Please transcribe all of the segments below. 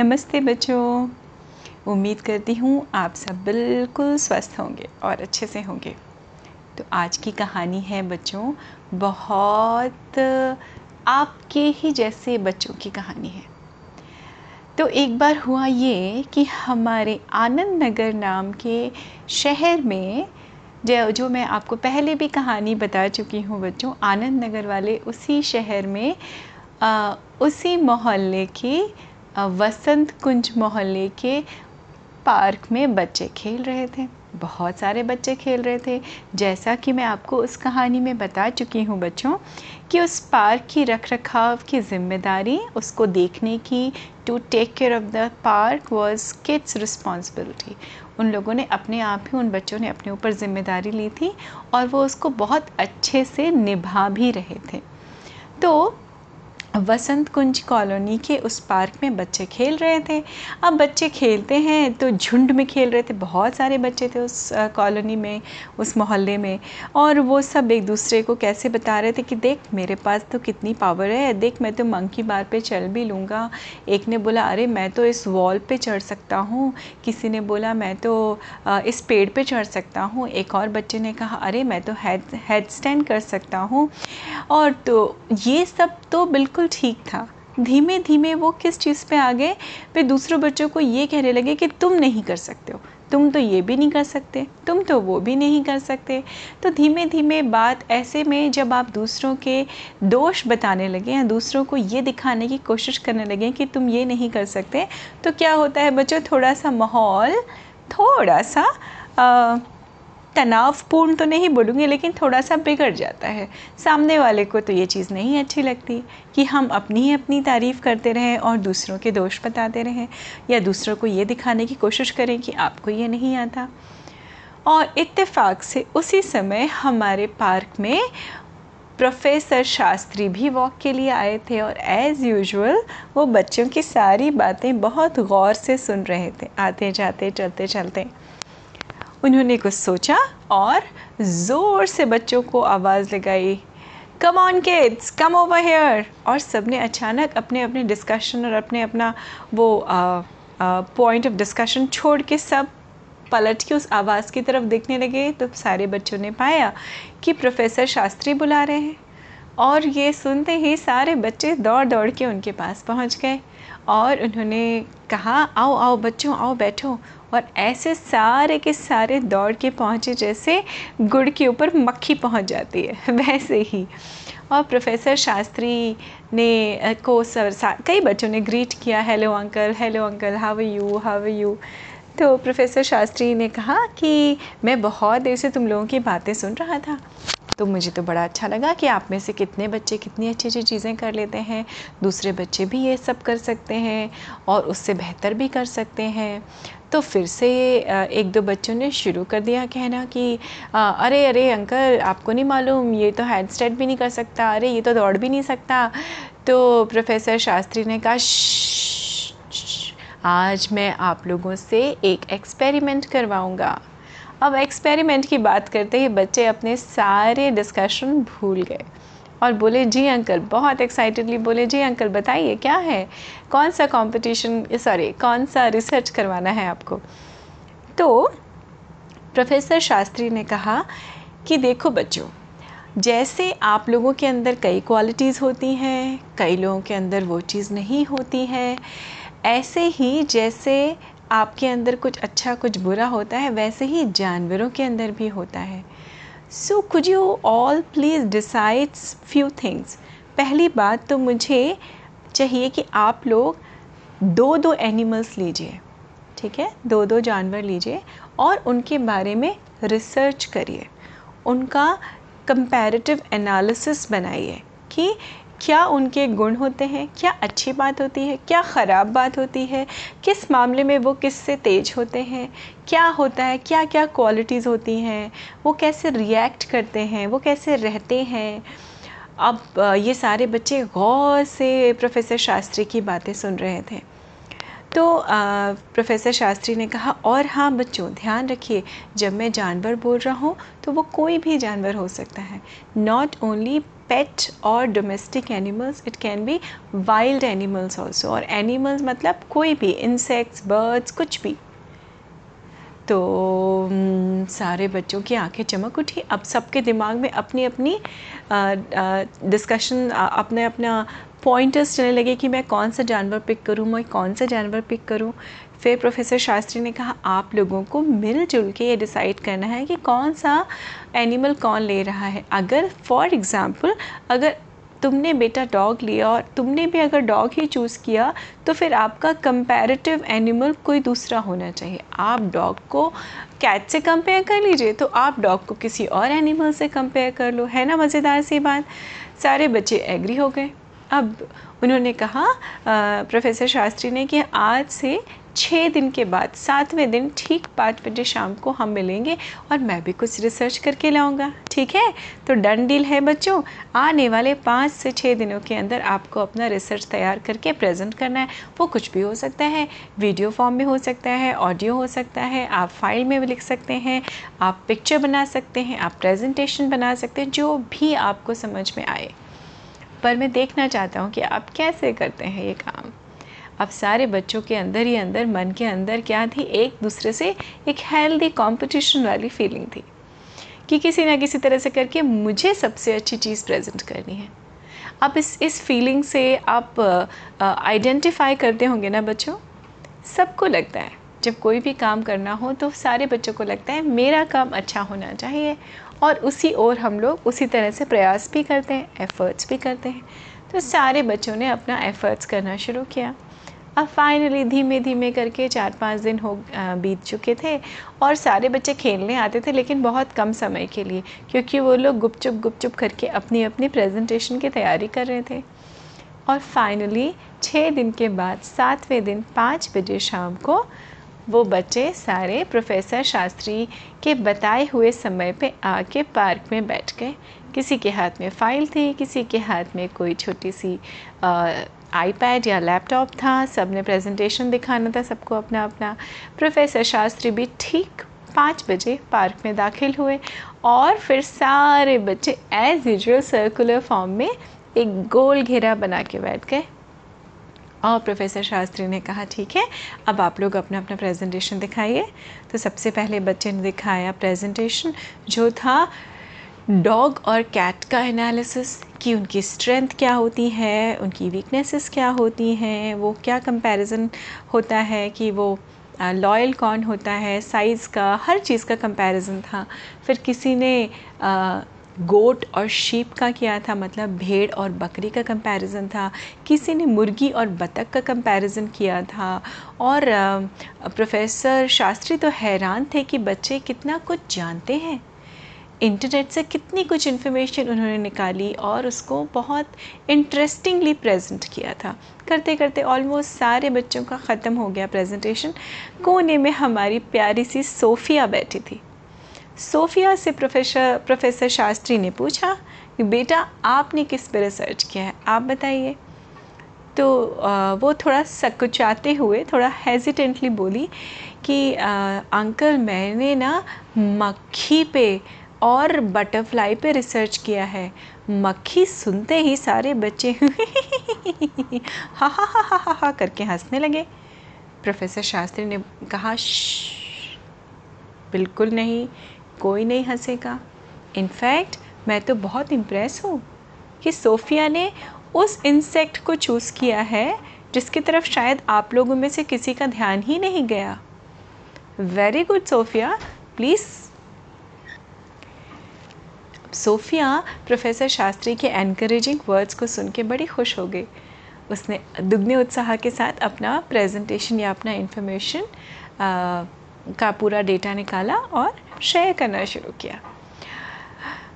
नमस्ते बच्चों। उम्मीद करती हूँ आप सब बिल्कुल स्वस्थ होंगे और अच्छे से होंगे। तो आज की कहानी है बच्चों बहुत आपके ही जैसे बच्चों की कहानी है। तो एक बार हुआ ये कि हमारे आनंद नगर नाम के शहर में जो जो मैं आपको पहले भी कहानी बता चुकी हूँ बच्चों आनंद नगर वाले उसी शहर में आ, उसी मोहल्ले के वसंत कुंज मोहल्ले के पार्क में बच्चे खेल रहे थे। बहुत सारे बच्चे खेल रहे थे। जैसा कि मैं आपको उस कहानी में बता चुकी हूँ बच्चों, कि उस पार्क की रख रखाव की ज़िम्मेदारी उसको देखने की to take care of the park was kids responsibility उन लोगों ने अपने आप ही, उन बच्चों ने अपने ऊपर ज़िम्मेदारी ली थी और वो उसको बहुत अच्छे से निभा भी रहे थे। तो वसंत कुंज कॉलोनी के उस पार्क में बच्चे खेल रहे थे। अब बच्चे खेलते हैं तो झुंड में खेल रहे थे। बहुत सारे बच्चे थे उस कॉलोनी में, उस मोहल्ले में। और वो सब एक दूसरे को कैसे बता रहे थे कि देख, मेरे पास तो कितनी पावर है। देख, मैं तो मंकी बार पे चल भी लूँगा। एक ने बोला, अरे, मैं तो इस वॉल पे चढ़ सकता हूँ। किसी ने बोला, मैं तो इस पेड़ पे चढ़ सकता हूँ। एक और बच्चे ने कहा, अरे, मैं तो हेड हेड स्टैंड कर सकता हूँ। और तो ये सब तो बिल्कुल ठीक था। धीमे धीमे वो किस चीज़ पे आ गए वे दूसरों बच्चों को ये कहने लगे कि तुम नहीं कर सकते हो। तुम तो ये भी नहीं कर सकते तुम तो वो भी नहीं कर सकते। तो धीमे धीमे बात ऐसे में जब आप दूसरों के दोष बताने लगे या दूसरों को ये दिखाने की कोशिश करने लगे कि तुम ये नहीं कर सकते तो क्या होता है बच्चों? थोड़ा सा माहौल थोड़ा सा आ, तनावपूर्ण तो नहीं बोलूँगी, लेकिन थोड़ा सा बिगड़ जाता है। सामने वाले को तो ये चीज़ नहीं अच्छी लगती कि हम अपनी ही अपनी तारीफ़ करते रहें और दूसरों के दोष बताते रहें, या दूसरों को ये दिखाने की कोशिश करें कि आपको ये नहीं आता। और इत्तेफाक से उसी समय हमारे पार्क में प्रोफेसर शास्त्री भी वॉक के लिए आए थे और एज़ यूजुअल वो बच्चों की सारी बातें बहुत गौर से सुन रहे थे आते जाते चलते चलते उन्होंने कुछ सोचा और ज़ोर से बच्चों को आवाज़ लगाई come on kids come over here और सबने अचानक अपने अपने डिस्कशन और अपने अपना वो पॉइंट ऑफ़ डिस्कशन छोड़ के सब पलट के उस आवाज़ की तरफ़ देखने लगे। तो सारे बच्चों ने पाया कि प्रोफेसर शास्त्री बुला रहे हैं और ये सुनते ही सारे बच्चे दौड़ दौड़ के उनके पास पहुँच गए और उन्होंने कहा, आओ आओ बच्चों, आओ बैठो। और ऐसे सारे के सारे दौड़ के पहुँचे जैसे गुड़ के ऊपर मक्खी पहुँच जाती है, वैसे ही। और प्रोफेसर शास्त्री ने को सर कई बच्चों ने ग्रीट किया hello uncle hello uncle how you how you तो प्रोफेसर शास्त्री ने कहा कि मैं बहुत देर से तुम लोगों की बातें सुन रहा था। तो मुझे तो बड़ा अच्छा लगा कि आप में से कितने बच्चे कितनी अच्छी अच्छी चीज़ें कर लेते हैं। दूसरे बच्चे भी ये सब कर सकते हैं और उससे बेहतर भी कर सकते हैं। तो फिर से एक दो बच्चों ने शुरू कर दिया कहना कि अरे अरे, अंकल, आपको नहीं मालूम, ये तो हैंड स्टेट भी नहीं कर सकता, अरे, ये तो दौड़ भी नहीं सकता। तो प्रोफेसर शास्त्री ने कहा आज मैं आप लोगों से एक एक्सपेरिमेंट करवाऊँगा अब एक्सपेरिमेंट की बात करते ही बच्चे अपने सारे डिस्कशन भूल गए और बोले जी अंकल बहुत एक्साइटेडली बोले जी अंकल बताइए क्या है कौन सा कंपटीशन सॉरी कौन सा रिसर्च करवाना है आपको? तो प्रोफेसर शास्त्री ने कहा कि देखो बच्चों, जैसे आप लोगों के अंदर कई क्वालिटीज़ होती हैं, कई लोगों के अंदर वो चीज़ नहीं होती है, ऐसे ही जैसे आपके अंदर कुछ अच्छा कुछ बुरा होता है, वैसे ही जानवरों के अंदर भी होता है। So could you all please decides few things पहली बात तो मुझे चाहिए कि आप लोग दो दो एनिमल्स लीजिए, ठीक है? दो दो जानवर लीजिए और उनके बारे में रिसर्च करिए। उनका कंपैरेटिव एनालिसिस बनाइए कि क्या उनके गुण होते हैं, क्या अच्छी बात होती है, क्या ख़राब बात होती है, किस मामले में वो किससे तेज़ होते हैं, क्या होता है क्या क्या क्वालिटीज़ होती हैं, वो कैसे रिएक्ट करते हैं, वो कैसे रहते हैं अब ये सारे बच्चे गौर से प्रोफेसर शास्त्री की बातें सुन रहे थे। तो प्रोफेसर शास्त्री ने कहा, और हाँ बच्चों, ध्यान रखिए, जब मैं जानवर बोल रहा हूँ तो वो कोई भी जानवर हो सकता है। नॉट ओनली पेट और domestic animals it can be wild animals also और एनिमल्स मतलब कोई भी इंसेक्ट्स बर्ड्स कुछ भी। तो सारे बच्चों की आँखें चमक उठी। अब सबके दिमाग में अपनी अपनी डिस्कशन अपने अपना पॉइंटर्स चलने लगे कि मैं कौन सा जानवर पिक करूँ, मैं कौन सा जानवर पिक करूँ। फिर प्रोफेसर शास्त्री ने कहा, आप लोगों को मिलजुल के ये डिसाइड करना है कि कौन सा एनिमल कौन ले रहा है। अगर फॉर एग्ज़ाम्पल अगर तुमने बेटा डॉग लिया और तुमने भी अगर डॉग ही चूज़ किया तो फिर आपका कंपैरेटिव एनिमल कोई दूसरा होना चाहिए। आप डॉग को कैट से कंपेयर कर लीजिए तो आप डॉग को किसी और एनिमल से कंपेयर कर लो। है ना, मज़ेदार सी बात? सारे बच्चे एग्री हो गए। अब उन्होंने कहा प्रोफेसर शास्त्री ने कि आज से छः दिन के बाद, सातवें दिन ठीक पाँच बजे शाम को हम मिलेंगे और मैं भी कुछ रिसर्च करके लाऊँगा। ठीक है? तो डन डील है बच्चों। आने वाले पाँच से छः दिनों के अंदर आपको अपना रिसर्च तैयार करके प्रेजेंट करना है। वो कुछ भी हो सकता है। वीडियो फॉर्म में हो सकता है ऑडियो हो सकता है, आप फ़ाइल में भी लिख सकते हैं, आप पिक्चर बना सकते हैं, आप प्रेजेंटेशन बना सकते हैं, जो भी आपको समझ में आए। पर मैं देखना चाहता हूँ कि आप कैसे करते हैं ये काम। अब सारे बच्चों के अंदर ही अंदर, मन के अंदर क्या थी? एक दूसरे से एक हेल्दी कंपटीशन वाली फीलिंग थी कि किसी ना किसी तरह से करके मुझे सबसे अच्छी चीज़ प्रेजेंट करनी है। अब इस इस फीलिंग से आप आइडेंटिफाई करते होंगे ना बच्चों? सबको लगता है। जब कोई भी काम करना हो तो सारे बच्चों को लगता है, मेरा काम अच्छा होना चाहिए और उसी ओर हम लोग उसी तरह से प्रयास भी करते हैं एफ़र्ट्स भी करते हैं। तो सारे बच्चों ने अपना एफ़र्ट्स करना शुरू किया। अब फाइनली धीमे धीमे करके चार पाँच दिन हो बीत चुके थे और सारे बच्चे खेलने आते थे, लेकिन बहुत कम समय के लिए, क्योंकि वो लोग गुपचुप गुपचुप करके अपनी अपनी प्रेजेंटेशन की तैयारी कर रहे थे। और फाइनली छः दिन के बाद, सातवें दिन पाँच बजे शाम को वो बच्चे सारे प्रोफेसर शास्त्री के बताए हुए समय पे आके पार्क में बैठ गए। किसी के हाथ में फ़ाइल थी, किसी के हाथ में कोई छोटी सी आईपैड या लैपटॉप था सबने प्रेजेंटेशन दिखाना था, सबको अपना अपना प्रोफेसर शास्त्री भी ठीक पाँच बजे पार्क में दाखिल हुए और फिर सारे बच्चे एज यूजल सर्कुलर फॉर्म में एक गोल घेरा बना के बैठ गए। और प्रोफेसर शास्त्री ने कहा, ठीक है, अब आप लोग अपना अपना प्रेजेंटेशन दिखाइए। तो सबसे पहले बच्चे ने दिखाया प्रेजेंटेशन जो था डॉग और कैट का एनालिसिस कि उनकी स्ट्रेंथ क्या होती है, उनकी वीकनेसेस क्या होती हैं, वो क्या कंपैरिजन होता है कि वो लॉयल कौन होता है साइज़ का, हर चीज़ का कंपैरिजन था। फिर किसी ने गोट और शीप का किया था मतलब भेड़ और बकरी का कंपैरिजन था। किसी ने मुर्गी और बतख का कंपैरिजन किया था। और प्रोफेसर शास्त्री तो हैरान थे कि बच्चे कितना कुछ जानते हैं। इंटरनेट से कितनी कुछ इन्फॉर्मेशन उन्होंने निकाली और उसको बहुत इंटरेस्टिंगली प्रेजेंट किया था। करते करते ऑलमोस्ट सारे बच्चों का ख़त्म हो गया प्रेजेंटेशन कोने में हमारी प्यारी सी सोफ़िया बैठी थी। सोफ़िया से प्रोफेसर प्रोफेसर शास्त्री ने पूछा कि, बेटा, आपने किस पर रिसर्च किया है? आप बताइए। तो वो थोड़ा सकुचाते हुए, थोड़ा हेजिटेंटली बोली कि अंकल मैंने ना मक्खी पे और बटरफ्लाई पे रिसर्च किया है। मक्खी सुनते ही सारे बच्चे हा हा हा हा हा हा करके हंसने लगे। प्रोफेसर शास्त्री ने कहा बिल्कुल नहीं, कोई नहीं हंसेगा। इनफैक्ट, मैं तो बहुत इम्प्रेस हूँ कि सोफ़िया ने उस इंसेक्ट को चूज़ किया है, जिसकी तरफ़ शायद आप लोगों में से किसी का ध्यान ही नहीं गया। Very good Sophia. Please Sophia professor Shastri के एनकरेजिंग वर्ड्स को सुन के बड़ी खुश हो गई। उसने दुगने उत्साह के साथ अपना प्रेजेंटेशन या अपना इन्फॉर्मेशन का पूरा डेटा निकाला और शेयर करना शुरू किया।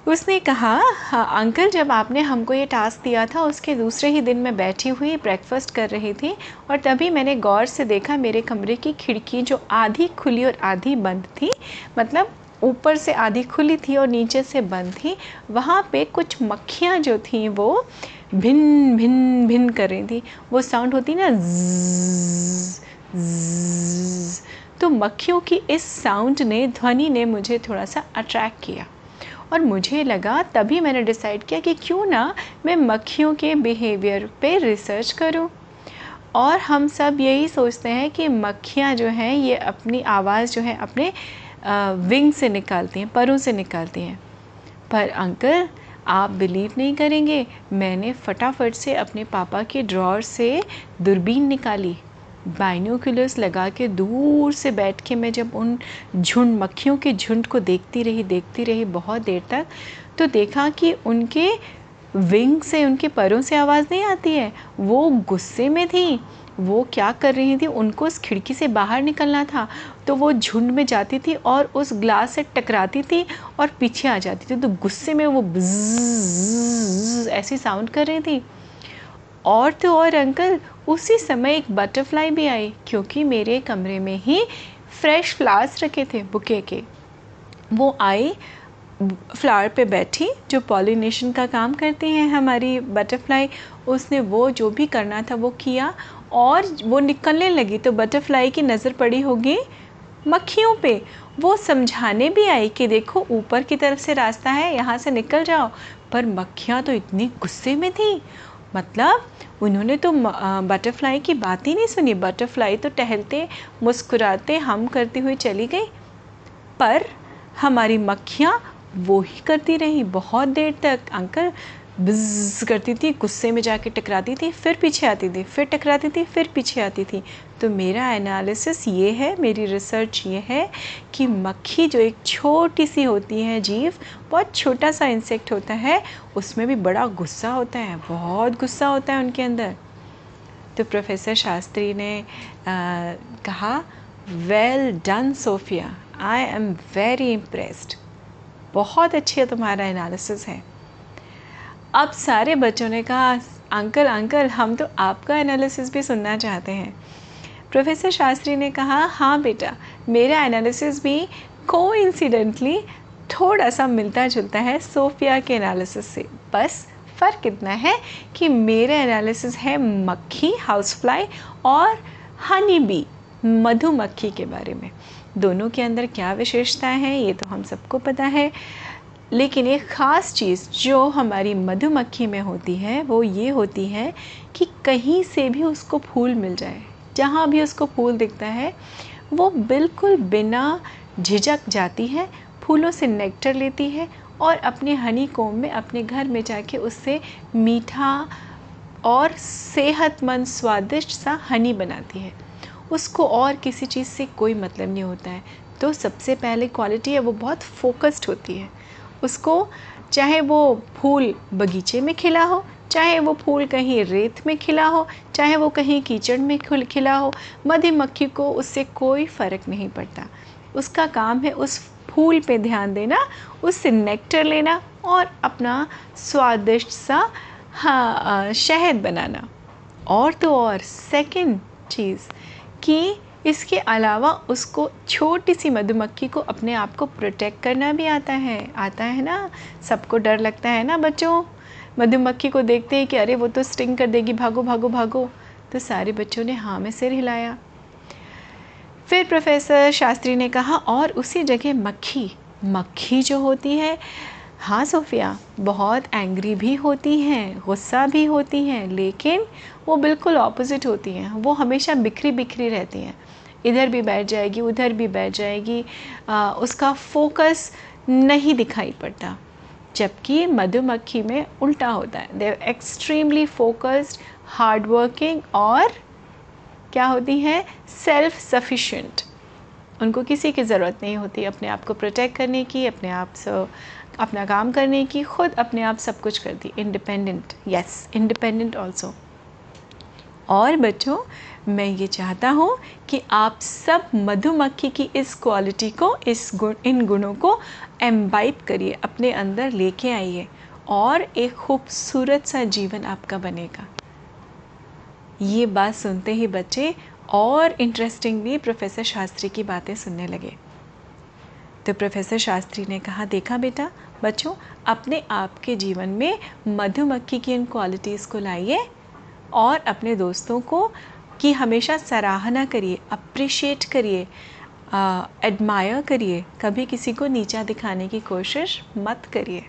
उसने कहा हाँ अंकल जब आपने हमको ये टास्क दिया था, उसके दूसरे ही दिन मैं बैठी हुई ब्रेकफास्ट कर रही थी और तभी मैंने गौर से देखा मेरे कमरे की खिड़की जो आधी खुली और आधी बंद थी मतलब ऊपर से आधी खुली थी और नीचे से बंद थी। वहाँ पे कुछ मक्खियाँ जो थी, वो भिन्न भिन्न भिन्न कर रही थी। वो साउंड होती ना ज तो मक्खियों की इस साउंड ने, ध्वनि ने मुझे थोड़ा सा अट्रैक्ट किया। और मुझे लगा, तभी मैंने डिसाइड किया कि क्यों ना मैं मक्खियों के बिहेवियर पे रिसर्च करूँ। और हम सब यही सोचते हैं कि मक्खियाँ जो हैं, ये अपनी आवाज़ जो है, अपने विंग से निकालती हैं, परों से निकालती हैं। पर अंकल, आप बिलीव नहीं करेंगे, मैंने फटाफट से अपने पापा के ड्रॉर से दूरबीन निकाली। बाइनोकुलर्स लगा के दूर से बैठ के मैं जब उन झुंड, मक्खियों के झुंड को देखती रही देखती रही बहुत देर तक तो देखा कि उनके विंग से, उनके परों से आवाज़ नहीं आती है। वो गुस्से में थी, वो क्या कर रही थी, उनको उस खिड़की से बाहर निकलना था। तो वो झुंड में जाती थी और उस ग्लास से टकराती थी और पीछे आ जाती थी। तो गुस्से में वो ऐसी साउंड कर रही थी। और तो और अंकल, उसी समय एक बटरफ्लाई भी आई, क्योंकि मेरे कमरे में ही फ्रेश फ्लावर्स रखे थे बुके के। वो आई, फ्लावर पे बैठी, जो पॉलिनेशन का काम करती हैं हमारी बटरफ्लाई, उसने वो जो भी करना था वो किया और वो निकलने लगी। तो बटरफ्लाई की नज़र पड़ी होगी मक्खियों पे। वो समझाने भी आई कि देखो, ऊपर की तरफ़ से रास्ता है, यहाँ से निकल जाओ। पर मक्खियाँ तो इतनी गुस्से में थी। मतलब उन्होंने तो बटरफ्लाई की बात ही नहीं सुनी। बटरफ्लाई तो टहलते, मुस्कुराते, हम करती हुई चली गई। पर हमारी मक्खियाँ वो ही करती रही। बहुत देर तक, अंकल बिज़ करती थी गुस्से में जाके टकराती थी फिर पीछे आती थी फिर टकराती थी फिर पीछे आती थी। तो मेरा एनालिसिस ये है मेरी रिसर्च ये है कि मक्खी जो एक छोटी सी होती है जीव बहुत छोटा सा इंसेक्ट होता है उसमें भी बड़ा गुस्सा होता है बहुत गुस्सा होता है उनके अंदर। तो प्रोफेसर शास्त्री ने आ, कहा well done Sophia I am very impressed बहुत अच्छी तुम्हारा एनालिसिस है। अब सारे बच्चों ने कहा, अंकल अंकल, हम तो आपका एनालिसिस भी सुनना चाहते हैं. प्रोफेसर शास्त्री ने कहा हाँ बेटा, मेरा एनालिसिस भी को थोड़ा सा मिलता जुलता है सोफिया के एनालिसिस से। बस फ़र्क इतना है कि मेरा एनालिसिस है मक्खी हाउस फ्लाई और हनी बी मधुमक्खी के बारे में। दोनों के अंदर क्या विशेषताएँ हैं, ये तो हम सबको पता है। लेकिन एक ख़ास चीज़ जो हमारी मधुमक्खी में होती है, वो ये होती है कि कहीं से भी उसको फूल मिल जाए। जहाँ भी उसको फूल दिखता है, वो बिल्कुल बिना झिझक जाती है, फूलों से नेक्टर लेती है और अपने हनी कोम में, अपने घर में जाके उससे मीठा और सेहतमंद, स्वादिष्ट सा हनी बनाती है। उसको और किसी चीज़ से कोई मतलब नहीं होता है। तो सबसे पहले क्वालिटी है, वो बहुत फोकस्ड होती है। उसको, चाहे वो फूल बगीचे में खिला हो, चाहे वो फूल कहीं रेत में खिला हो, चाहे वो कहीं कीचड़ में खुल खिला हो, मधुमक्खी को उससे कोई फ़र्क नहीं पड़ता। उसका काम है उस फूल पे ध्यान देना उससे नेक्टर लेना और अपना स्वादिष्ट सा हाँ शहद बनाना। और तो और सेकंड चीज़, कि इसके अलावा उसको छोटी सी मधुमक्खी को अपने आप को प्रोटेक्ट करना भी आता है। आता है ना? सबको डर लगता है ना बच्चों? मधुमक्खी को देखते हैं कि अरे वो तो स्टिंग कर देगी, भागो भागो भागो। तो सारे बच्चों ने हाँ में सिर हिलाया। फिर प्रोफेसर शास्त्री ने कहा, और उसी जगह मक्खी मक्खी जो होती है हाँ सोफिया बहुत एंग्री भी होती हैं गुस्सा भी होती हैं लेकिन वो बिल्कुल ऑपोजिट होती हैं। वो हमेशा बिखरी बिखरी रहती हैं। इधर भी बैठ जाएगी उधर भी बैठ जाएगी आ, उसका फोकस नहीं दिखाई पड़ता। जबकि मधुमक्खी में उल्टा होता है। They extremely focused hard working और क्या होती हैं? सेल्फ सफिशेंट उनको किसी की ज़रूरत नहीं होती अपने आप को प्रोटेक्ट करने की, अपने आप से, अपना काम करने की, खुद अपने आप सब कुछ करती। इंडिपेंडेंट यस इंडिपेंडेंट ऑल्सो और बच्चों, मैं ये चाहता हूँ कि आप सब मधुमक्खी की इस क्वालिटी को, इस गुण, इन गुणों को एम्बाइब करिए, अपने अंदर लेके आइए और एक खूबसूरत सा जीवन आपका बनेगा। ये बात सुनते ही बच्चे और इंटरेस्टिंगली प्रोफेसर शास्त्री की बातें सुनने लगे। तो प्रोफेसर शास्त्री ने कहा, देखा बेटा, बच्चों, अपने आप के जीवन में मधुमक्खी की इन क्वालिटीज़ को लाइए और अपने दोस्तों को की हमेशा सराहना करिए अप्रिशिएट करिए एडमायर करिए, कभी किसी को नीचा दिखाने की कोशिश मत करिए।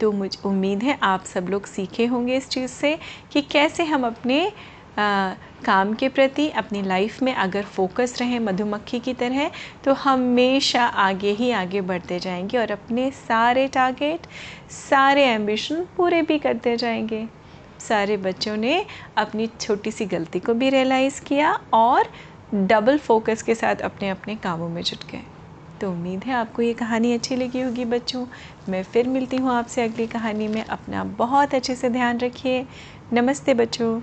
तो मुझ, उम्मीद है आप सब लोग सीखे होंगे इस चीज़ से कि कैसे हम अपने आ, काम के प्रति अपनी लाइफ में अगर फोकस रहें मधुमक्खी की तरह तो हमेशा आगे ही आगे बढ़ते जाएँगे और अपने सारे टारगेट सारे एम्बिशन पूरे भी करते जाएँगे। सारे बच्चों ने अपनी छोटी सी गलती को भी रियलाइज़ किया और डबल फोकस के साथ अपने अपने कामों में जुट गए। तो उम्मीद है आपको ये कहानी अच्छी लगी होगी बच्चों। मैं फिर मिलती हूँ आपसे अगली कहानी में। अपना बहुत अच्छे से ध्यान रखिए। नमस्ते बच्चों।